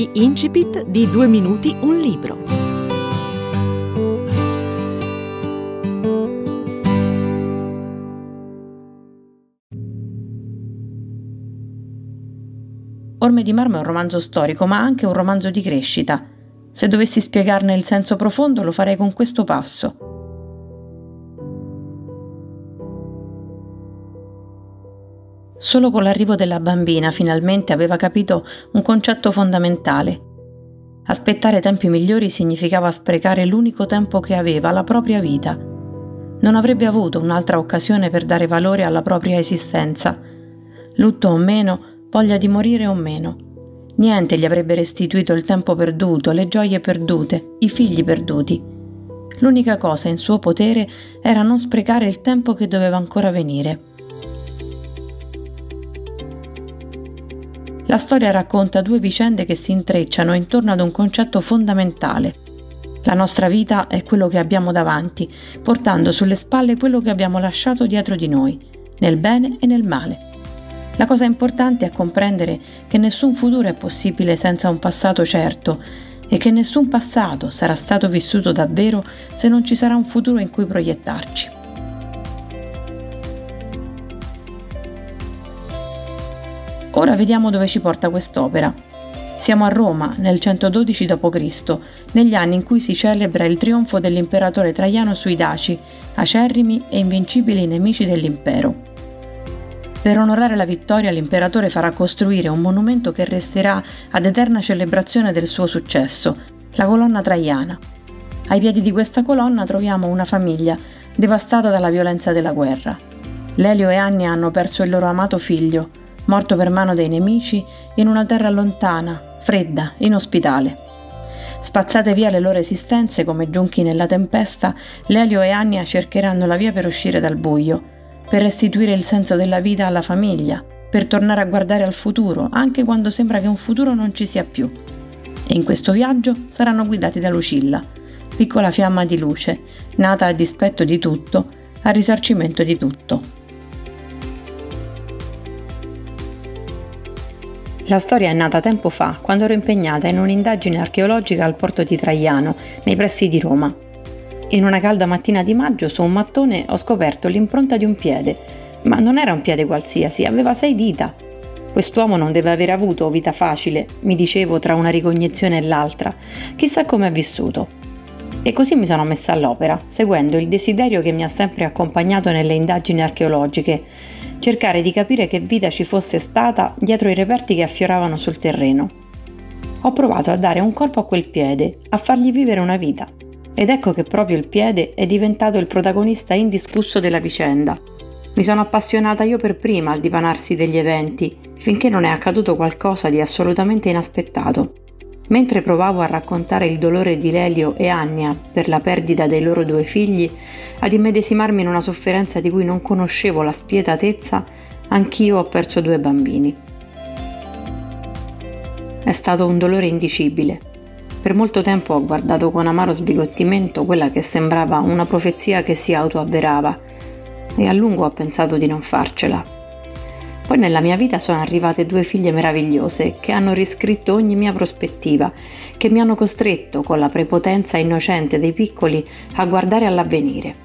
Gli incipit di Due minuti un libro. Orme di Marmo è un romanzo storico, ma anche un romanzo di crescita. Se dovessi spiegarne il senso profondo lo farei con questo passo. Solo con l'arrivo della bambina finalmente aveva capito un concetto fondamentale. Aspettare tempi migliori significava sprecare l'unico tempo che aveva, la propria vita. Non avrebbe avuto un'altra occasione per dare valore alla propria esistenza. Lutto o meno, voglia di morire o meno. Niente gli avrebbe restituito il tempo perduto, le gioie perdute, i figli perduti. L'unica cosa in suo potere era non sprecare il tempo che doveva ancora venire. La storia racconta due vicende che si intrecciano intorno ad un concetto fondamentale. La nostra vita è quello che abbiamo davanti, portando sulle spalle quello che abbiamo lasciato dietro di noi, nel bene e nel male. La cosa importante è comprendere che nessun futuro è possibile senza un passato certo e che nessun passato sarà stato vissuto davvero se non ci sarà un futuro in cui proiettarci. Ora vediamo dove ci porta quest'opera. Siamo a Roma, nel 112 d.C., negli anni in cui si celebra il trionfo dell'imperatore Traiano sui Daci, acerrimi e invincibili nemici dell'impero. Per onorare la vittoria l'imperatore farà costruire un monumento che resterà ad eterna celebrazione del suo successo, la colonna traiana. Ai piedi di questa colonna troviamo una famiglia devastata dalla violenza della guerra. Lelio e Annia hanno perso il loro amato figlio, morto per mano dei nemici in una terra lontana, fredda, inospitale. Spazzate via le loro esistenze come giunchi nella tempesta, Lelio e Annia cercheranno la via per uscire dal buio, per restituire il senso della vita alla famiglia, per tornare a guardare al futuro, anche quando sembra che un futuro non ci sia più. E in questo viaggio saranno guidati da Lucilla, piccola fiamma di luce, nata a dispetto di tutto, a risarcimento di tutto. La storia è nata tempo fa, quando ero impegnata in un'indagine archeologica al porto di Traiano, nei pressi di Roma. In una calda mattina di maggio, su un mattone, ho scoperto l'impronta di un piede, ma non era un piede qualsiasi, aveva sei dita. Quest'uomo non deve aver avuto vita facile, mi dicevo tra una ricognizione e l'altra. Chissà come ha vissuto. E così mi sono messa all'opera, seguendo il desiderio che mi ha sempre accompagnato nelle indagini archeologiche, cercare di capire che vita ci fosse stata dietro i reperti che affioravano sul terreno. Ho provato a dare un corpo a quel piede, a fargli vivere una vita. Ed ecco che proprio il piede è diventato il protagonista indiscusso della vicenda. Mi sono appassionata io per prima al dipanarsi degli eventi, finché non è accaduto qualcosa di assolutamente inaspettato. Mentre provavo a raccontare il dolore di Lelio e Annia per la perdita dei loro due figli, ad immedesimarmi in una sofferenza di cui non conoscevo la spietatezza, anch'io ho perso due bambini. È stato un dolore indicibile. Per molto tempo ho guardato con amaro sbigottimento quella che sembrava una profezia che si autoavverava e a lungo ho pensato di non farcela, poi nella mia vita sono arrivate due figlie meravigliose che hanno riscritto ogni mia prospettiva, che mi hanno costretto, con la prepotenza innocente dei piccoli, a guardare all'avvenire.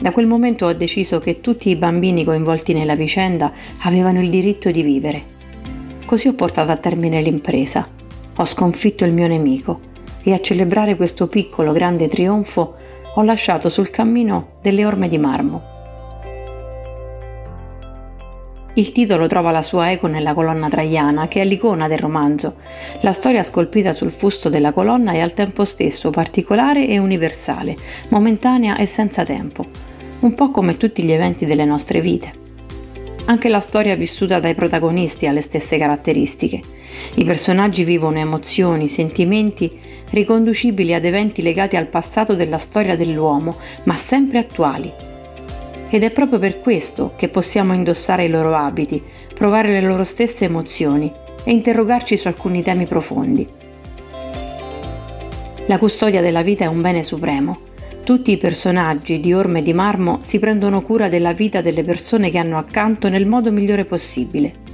Da quel momento ho deciso che tutti i bambini coinvolti nella vicenda avevano il diritto di vivere. Così ho portato a termine l'impresa. Ho sconfitto il mio nemico e a celebrare questo piccolo grande trionfo ho lasciato sul cammino delle orme di marmo. Il titolo trova la sua eco nella colonna traiana, che è l'icona del romanzo. La storia scolpita sul fusto della colonna è al tempo stesso particolare e universale, momentanea e senza tempo, un po' come tutti gli eventi delle nostre vite. Anche la storia vissuta dai protagonisti ha le stesse caratteristiche. I personaggi vivono emozioni, sentimenti riconducibili ad eventi legati al passato della storia dell'uomo, ma sempre attuali ed è proprio per questo che possiamo indossare i loro abiti, provare le loro stesse emozioni e interrogarci su alcuni temi profondi. La custodia della vita è un bene supremo. Tutti i personaggi di Orme di Marmo si prendono cura della vita delle persone che hanno accanto nel modo migliore possibile.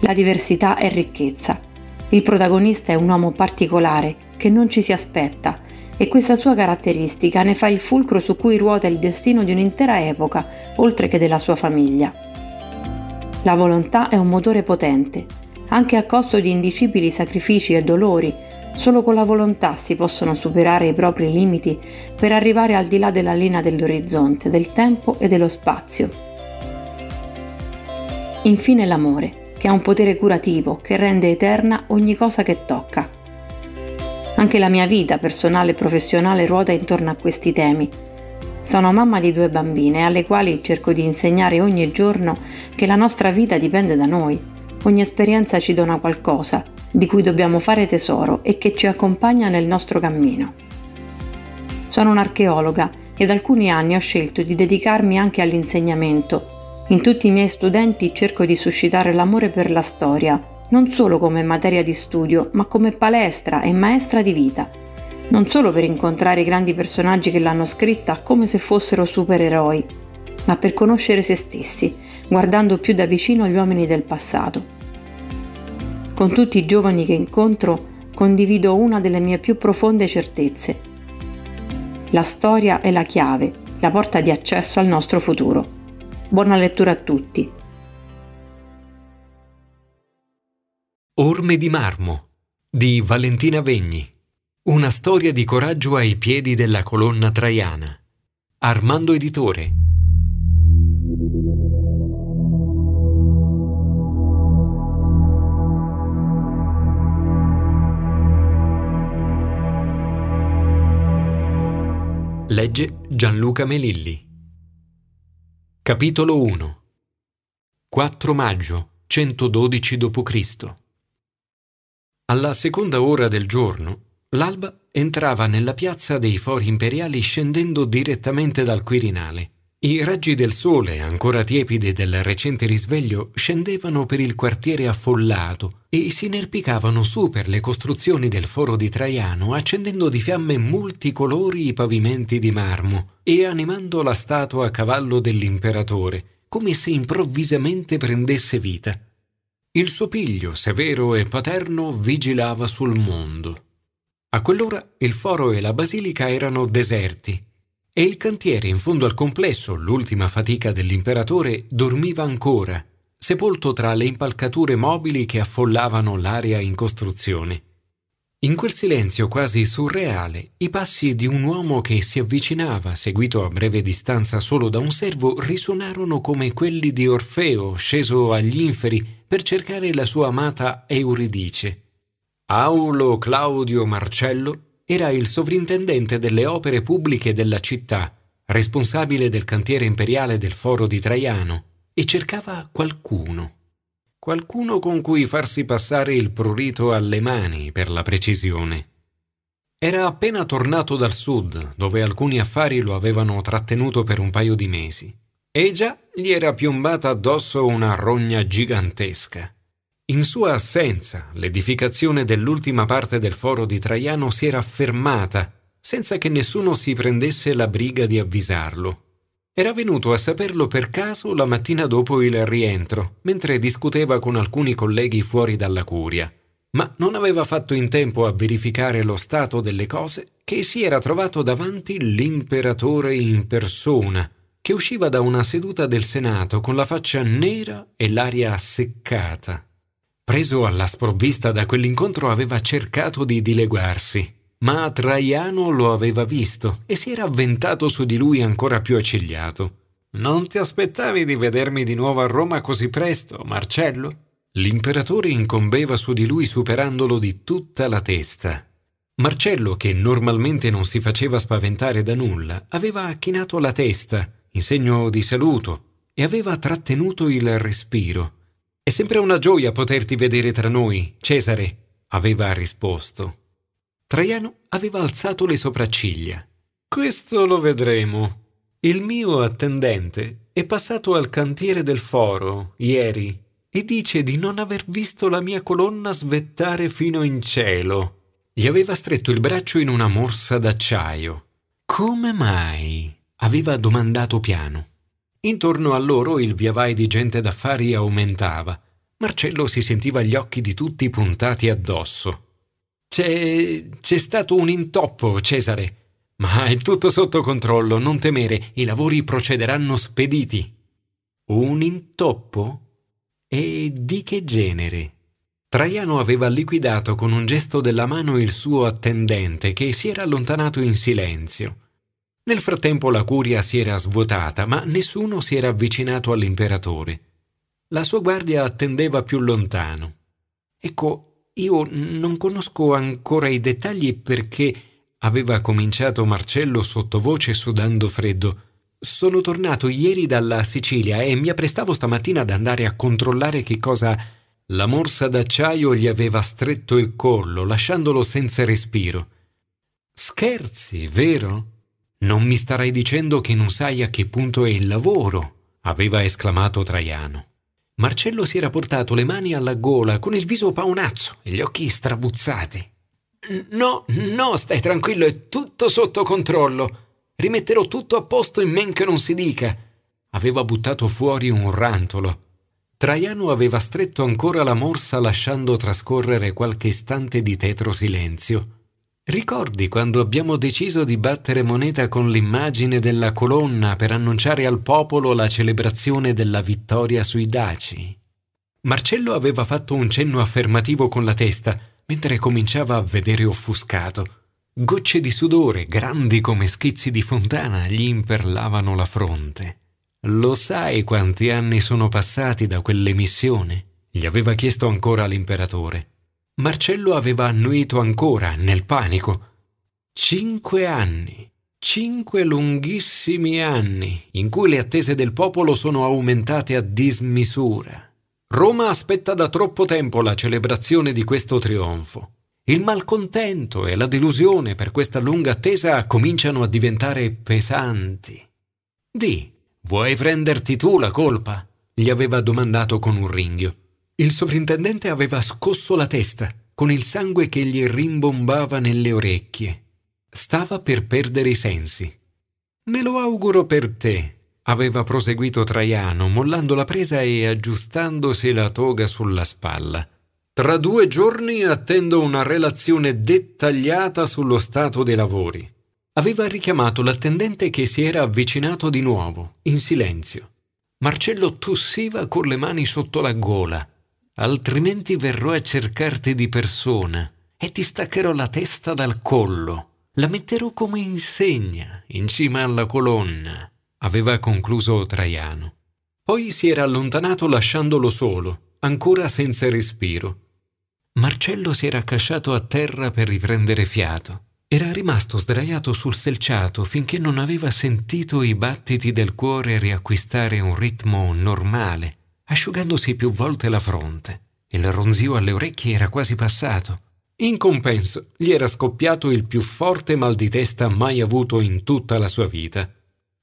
La diversità è ricchezza. Il protagonista è un uomo particolare che non ci si aspetta e questa sua caratteristica ne fa il fulcro su cui ruota il destino di un'intera epoca, oltre che della sua famiglia. La volontà è un motore potente, anche a costo di indicibili sacrifici e dolori. Solo con la volontà si possono superare i propri limiti per arrivare al di là della linea dell'orizzonte, del tempo e dello spazio. Infine l'amore, che ha un potere curativo che rende eterna ogni cosa che tocca. Anche la mia vita personale e professionale ruota intorno a questi temi. Sono mamma di due bambine alle quali cerco di insegnare ogni giorno che la nostra vita dipende da noi. Ogni esperienza ci dona qualcosa di cui dobbiamo fare tesoro e che ci accompagna nel nostro cammino. Sono un'archeologa e da alcuni anni ho scelto di dedicarmi anche all'insegnamento. In tutti i miei studenti cerco di suscitare l'amore per la storia, non solo come materia di studio, ma come palestra e maestra di vita. Non solo per incontrare i grandi personaggi che l'hanno scritta come se fossero supereroi, ma per conoscere se stessi, guardando più da vicino gli uomini del passato. Con tutti i giovani che incontro condivido una delle mie più profonde certezze. La storia è la chiave, la porta di accesso al nostro futuro. Buona lettura a tutti. Orme di marmo di Valentina Vegni. Una storia di coraggio ai piedi della colonna traiana. Armando Editore. Legge Gianluca Melilli. Capitolo 1 4 maggio 112 d.C. Alla seconda ora del giorno, l'alba entrava nella piazza dei fori imperiali scendendo direttamente dal Quirinale. I raggi del sole, ancora tiepidi del recente risveglio, scendevano per il quartiere affollato e si inerpicavano su per le costruzioni del foro di Traiano, accendendo di fiamme multicolori i pavimenti di marmo e animando la statua a cavallo dell'imperatore, come se improvvisamente prendesse vita. Il suo piglio, severo e paterno, vigilava sul mondo. A quell'ora il foro e la basilica erano deserti e il cantiere in fondo al complesso, l'ultima fatica dell'imperatore, dormiva ancora, sepolto tra le impalcature mobili che affollavano l'area in costruzione. In quel silenzio quasi surreale, i passi di un uomo che si avvicinava, seguito a breve distanza solo da un servo, risuonarono come quelli di Orfeo sceso agli inferi per cercare la sua amata Euridice. Aulo Claudio Marcello era il sovrintendente delle opere pubbliche della città, responsabile del cantiere imperiale del foro di Traiano, e cercava qualcuno qualcuno con cui farsi passare il prurito alle mani per la precisione. Era appena tornato dal sud, dove alcuni affari lo avevano trattenuto per un paio di mesi, e già gli era piombata addosso una rogna gigantesca. In sua assenza, l'edificazione dell'ultima parte del foro di Traiano si era fermata, senza che nessuno si prendesse la briga di avvisarlo. Era venuto a saperlo per caso la mattina dopo il rientro, mentre discuteva con alcuni colleghi fuori dalla curia, ma non aveva fatto in tempo a verificare lo stato delle cose che si era trovato davanti l'imperatore in persona, che usciva da una seduta del Senato con la faccia nera e l'aria seccata. Preso alla sprovvista da quell'incontro aveva cercato di dileguarsi, ma Traiano lo aveva visto e si era avventato su di lui ancora più accigliato. Non ti aspettavi di vedermi di nuovo a Roma così presto, Marcello? L'imperatore incombeva su di lui superandolo di tutta la testa. Marcello, che normalmente non si faceva spaventare da nulla, aveva chinato la testa, in segno di saluto, e aveva trattenuto il respiro. È sempre una gioia poterti vedere tra noi, Cesare, aveva risposto. Traiano aveva alzato le sopracciglia. Questo lo vedremo. Il mio attendente è passato al cantiere del foro ieri e dice di non aver visto la mia colonna svettare fino in cielo. Gli aveva stretto il braccio in una morsa d'acciaio. Come mai? aveva domandato piano. Intorno a loro il viavai di gente d'affari aumentava Marcello si sentiva gli occhi di tutti puntati addosso. C'è, c'è stato un intoppo, Cesare. Ma è tutto sotto controllo, non temere, i lavori procederanno spediti. Un intoppo? E di che genere? Traiano aveva liquidato con un gesto della mano il suo attendente che si era allontanato in silenzio. Nel frattempo la curia si era svuotata, ma nessuno si era avvicinato all'imperatore. La sua guardia attendeva più lontano. Ecco, io non conosco ancora i dettagli perché aveva cominciato Marcello sottovoce sudando freddo. Sono tornato ieri dalla Sicilia e mi apprestavo stamattina ad andare a controllare che cosa. La morsa d'acciaio gli aveva stretto il collo, lasciandolo senza respiro. Scherzi, vero? Non mi starai dicendo che non sai a che punto è il lavoro, aveva esclamato Traiano. Marcello si era portato le mani alla gola con il viso paonazzo e gli occhi strabuzzati. No, no, stai tranquillo, è tutto sotto controllo. Rimetterò tutto a posto in men che non si dica. Aveva buttato fuori un rantolo. Traiano aveva stretto ancora la morsa lasciando trascorrere qualche istante di tetro silenzio. Ricordi quando abbiamo deciso di battere moneta con l'immagine della colonna per annunciare al popolo la celebrazione della vittoria sui Daci? Marcello aveva fatto un cenno affermativo con la testa, mentre cominciava a vedere offuscato. Gocce di sudore, grandi come schizzi di fontana, gli imperlavano la fronte. Lo sai quanti anni sono passati da quell'emissione? gli aveva chiesto ancora l'imperatore. Marcello aveva annuito ancora, nel panico. Cinque anni, cinque lunghissimi anni, in cui le attese del popolo sono aumentate a dismisura. Roma aspetta da troppo tempo la celebrazione di questo trionfo. Il malcontento e la delusione per questa lunga attesa cominciano a diventare pesanti. Di, vuoi prenderti tu la colpa? gli aveva domandato con un ringhio. Il sovrintendente aveva scosso la testa, con il sangue che gli rimbombava nelle orecchie. Stava per perdere i sensi. Me lo auguro per te, aveva proseguito Traiano, mollando la presa e aggiustandosi la toga sulla spalla. Tra due giorni attendo una relazione dettagliata sullo stato dei lavori. Aveva richiamato l'attendente che si era avvicinato di nuovo, in silenzio. Marcello tossiva con le mani sotto la gola. Altrimenti verrò a cercarti di persona e ti staccherò la testa dal collo. La metterò come insegna in cima alla colonna aveva concluso Traiano. Poi si era allontanato lasciandolo solo, ancora senza respiro. Marcello si era accasciato a terra per riprendere fiato. Era rimasto sdraiato sul selciato finché non aveva sentito i battiti del cuore riacquistare un ritmo normale, asciugandosi più volte la fronte. Il ronzio alle orecchie era quasi passato. In compenso, gli era scoppiato il più forte mal di testa mai avuto in tutta la sua vita.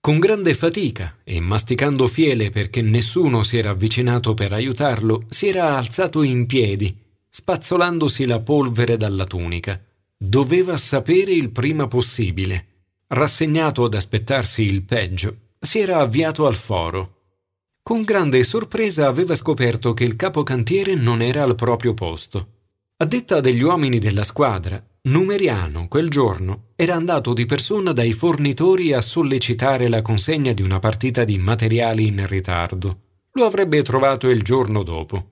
Con grande fatica e masticando fiele perché nessuno si era avvicinato per aiutarlo, si era alzato in piedi, spazzolandosi la polvere dalla tunica. Doveva sapere il prima possibile. Rassegnato ad aspettarsi il peggio, si era avviato al foro. Con grande sorpresa aveva scoperto che il capocantiere non era al proprio posto. A detta degli uomini della squadra, Numeriano quel giorno era andato di persona dai fornitori a sollecitare la consegna di una partita di materiali in ritardo. Lo avrebbe trovato il giorno dopo.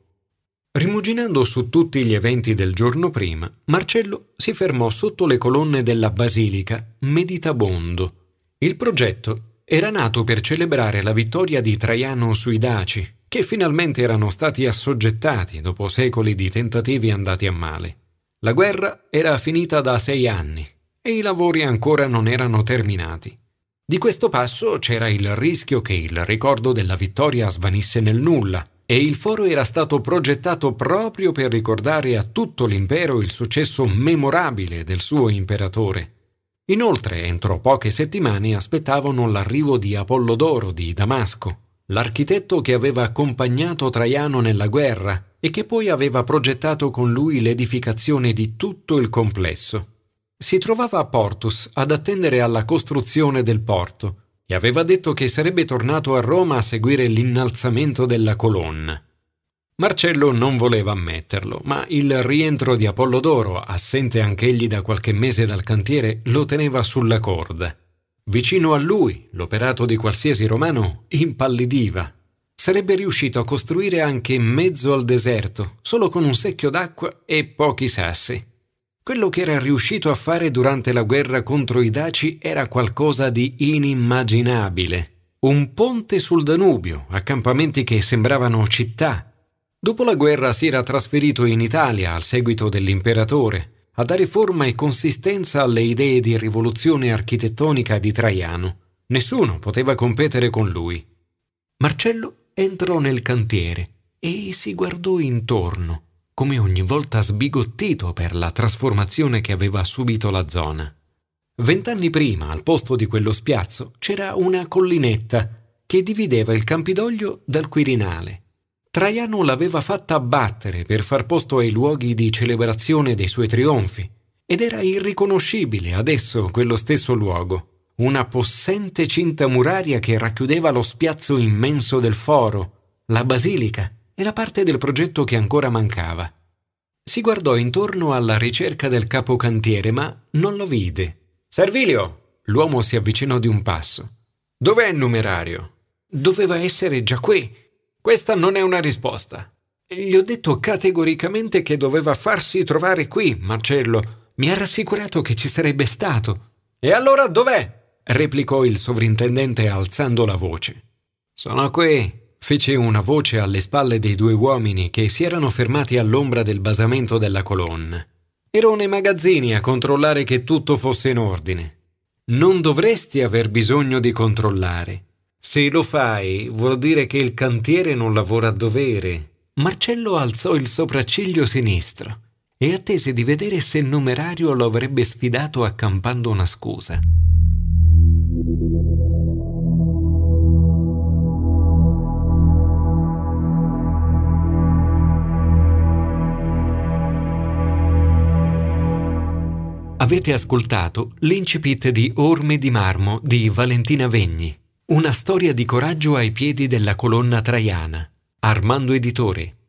Rimuginando su tutti gli eventi del giorno prima, Marcello si fermò sotto le colonne della basilica, meditabondo. Il progetto era nato per celebrare la vittoria di Traiano sui Daci, che finalmente erano stati assoggettati dopo secoli di tentativi andati a male. La guerra era finita da sei anni e i lavori ancora non erano terminati. Di questo passo c'era il rischio che il ricordo della vittoria svanisse nel nulla e il foro era stato progettato proprio per ricordare a tutto l'impero il successo memorabile del suo imperatore. Inoltre, entro poche settimane aspettavano l'arrivo di Apollodoro di Damasco, l'architetto che aveva accompagnato Traiano nella guerra e che poi aveva progettato con lui l'edificazione di tutto il complesso. Si trovava a Portus ad attendere alla costruzione del porto e aveva detto che sarebbe tornato a Roma a seguire l'innalzamento della colonna. Marcello non voleva ammetterlo, ma il rientro di Apollodoro, assente anch'egli da qualche mese dal cantiere, lo teneva sulla corda. Vicino a lui, l'operato di qualsiasi romano impallidiva. Sarebbe riuscito a costruire anche in mezzo al deserto, solo con un secchio d'acqua e pochi sassi. Quello che era riuscito a fare durante la guerra contro i Daci era qualcosa di inimmaginabile. Un ponte sul Danubio, accampamenti che sembravano città, Dopo la guerra si era trasferito in Italia al seguito dell'imperatore, a dare forma e consistenza alle idee di rivoluzione architettonica di Traiano. Nessuno poteva competere con lui. Marcello entrò nel cantiere e si guardò intorno, come ogni volta sbigottito per la trasformazione che aveva subito la zona. Vent'anni prima, al posto di quello spiazzo, c'era una collinetta che divideva il Campidoglio dal Quirinale Traiano l'aveva fatta abbattere per far posto ai luoghi di celebrazione dei suoi trionfi, ed era irriconoscibile adesso quello stesso luogo, una possente cinta muraria che racchiudeva lo spiazzo immenso del foro, la basilica e la parte del progetto che ancora mancava. Si guardò intorno alla ricerca del capocantiere, ma non lo vide. Servilio! L'uomo si avvicinò di un passo. Dov'è il numerario? Doveva essere già qui. Questa non è una risposta. Gli ho detto categoricamente che doveva farsi trovare qui, Marcello. Mi ha rassicurato che ci sarebbe stato. E allora dov'è? replicò il sovrintendente alzando la voce. Sono qui, fece una voce alle spalle dei due uomini che si erano fermati all'ombra del basamento della colonna. Ero nei magazzini a controllare che tutto fosse in ordine. Non dovresti aver bisogno di controllare. Se lo fai, vuol dire che il cantiere non lavora a dovere. Marcello alzò il sopracciglio sinistro e attese di vedere se il numerario lo avrebbe sfidato accampando una scusa. Avete ascoltato l'incipit di Orme di Marmo di Valentina Vegni. Una storia di coraggio ai piedi della colonna traiana. Armando Editore.